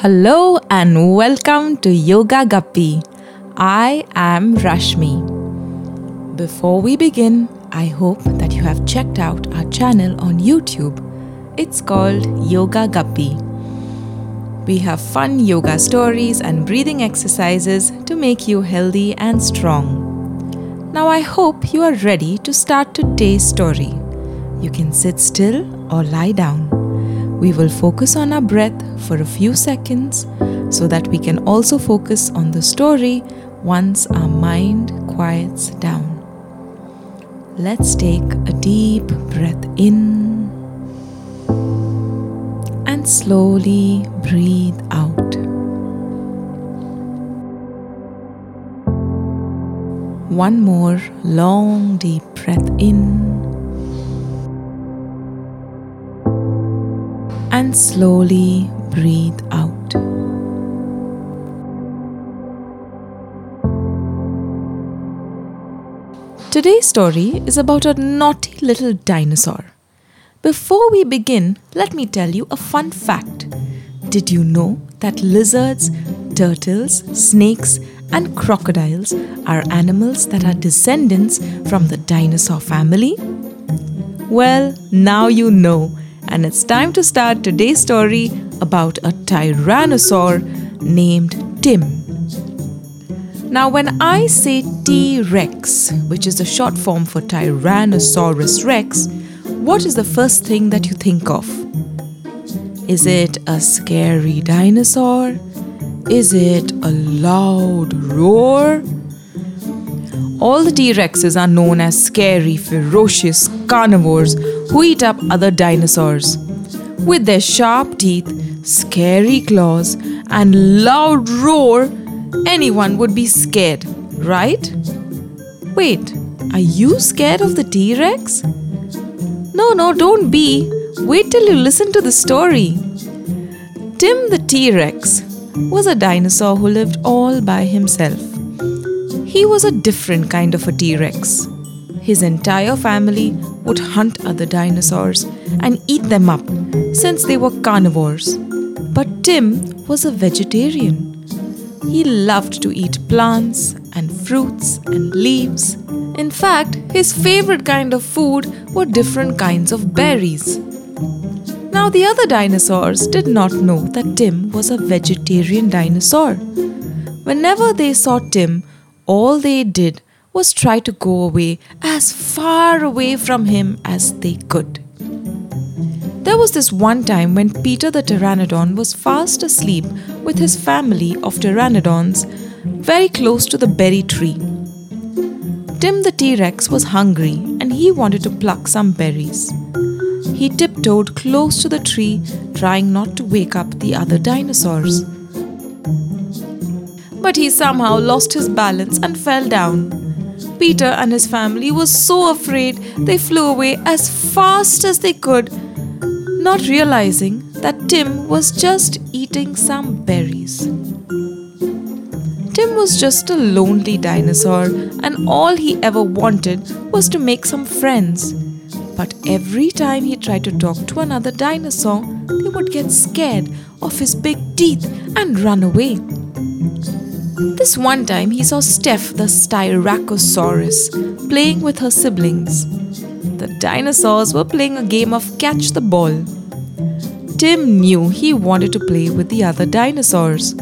Hello and welcome to Yoga Guppy. I am Rashmi. Before we begin, I hope that you have checked out our channel on YouTube. It's called Yoga Guppy. We have fun yoga stories and breathing exercises to make you healthy and strong. Now, I hope you are ready to start today's story. You can sit still or lie down. We will focus on our breath for a few seconds so that we can also focus on the story once our mind quiets down. Let's take a deep breath in and slowly breathe out. One more long deep breath in and slowly breathe out. Today's story is about a naughty little dinosaur. Before we begin, let me tell you a fun fact. Did you know that lizards, turtles, snakes, and crocodiles are animals that are descendants from the dinosaur family? Well, now you know, and it's time to start today's story about a tyrannosaur named Tim. Now, when I say T Rex, which is the short form for Tyrannosaurus Rex, what is the first thing that you think of? Is it a scary dinosaur? Is it a loud roar? All the T Rexes are known as scary, ferocious carnivores who eat up other dinosaurs. With their sharp teeth, scary claws, and loud roar, anyone would be scared, right? Wait, are you scared of the T Rex? No, no, don't be. Wait till you listen to the story. Tim the T Rex was a dinosaur who lived all by himself. He was a different kind of a T Rex. His entire family would hunt other dinosaurs and eat them up since they were carnivores. But Tim was a vegetarian. He loved to eat plants and fruits and leaves. In fact, his favorite kind of food were different kinds of berries. Now, the other dinosaurs did not know that Tim was a vegetarian dinosaur. Whenever they saw Tim, all they did was try to go away as far away from him as they could. There was this one time when Peter the Pteranodon was fast asleep with his family of pteranodons very close to the berry tree. Tim the T Rex was hungry and he wanted to pluck some berries. He tiptoed close to the tree, trying not to wake up the other dinosaurs. But he somehow lost his balance and fell down. Peter and his family were so afraid they flew away as fast as they could, not realizing that Tim was just eating some berries. Tim was just a lonely dinosaur, and all he ever wanted was to make some friends. But every time he tried to talk to another dinosaur, they would get scared of his big teeth and run away. This one time he saw Steph the Styracosaurus playing with her siblings. The dinosaurs were playing a game of catch the ball. Tim knew he wanted to play with the other dinosaurs.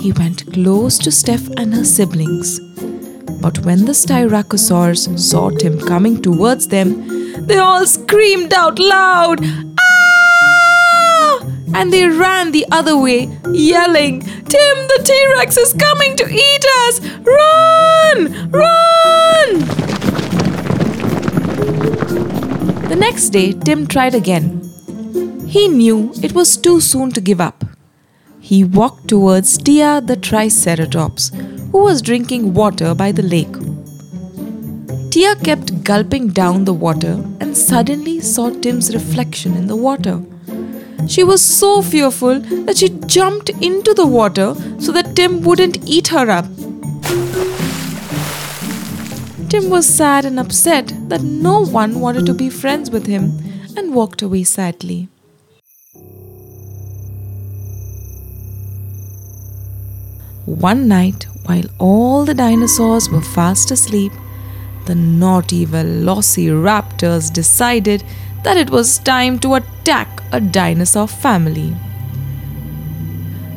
He went close to Steph and her siblings. But when the Styracosaurs saw Tim coming towards them, they all screamed out loud, Ah! And they ran the other way, yelling, Tim the T Rex is coming to eat us! Run! Run! The next day, Tim tried again. He knew it was too soon to give up. He walked towards Tia the Triceratops, who was drinking water by the lake. Tia kept gulping down the water and suddenly saw Tim's reflection in the water. She was so fearful that she jumped into the water so that Tim wouldn't eat her up. Tim was sad and upset that no one wanted to be friends with him and walked away sadly. One night, while all the dinosaurs were fast asleep, the naughty velociraptors decided that it was time to attack a dinosaur family.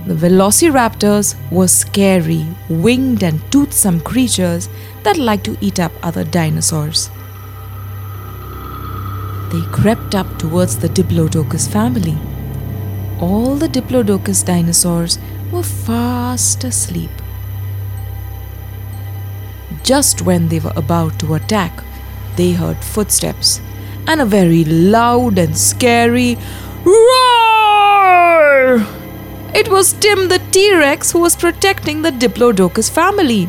The velociraptors were scary, winged, and toothsome creatures that liked to eat up other dinosaurs. They crept up towards the Diplodocus family. All the Diplodocus dinosaurs were fast asleep. Just when they were about to attack, they heard footsteps and a very loud and scary roar. It was Tim the T Rex who was protecting the Diplodocus family.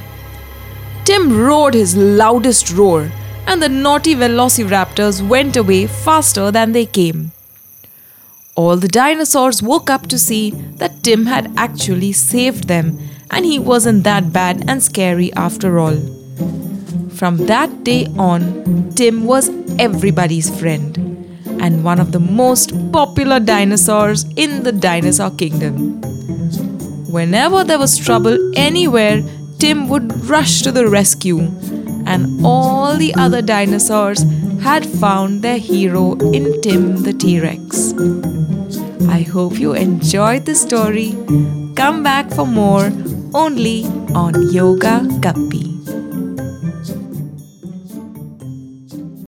Tim roared his loudest roar, and the naughty velociraptors went away faster than they came. All the dinosaurs woke up to see that Tim had actually saved them and he wasn't that bad and scary after all. From that day on, Tim was everybody's friend and one of the most popular dinosaurs in the dinosaur kingdom. Whenever there was trouble anywhere, Tim would rush to the rescue, and all the other dinosaurs had found their hero in Tim the T Rex. I hope you enjoyed the story. Come back for more only on Yoga Guppy.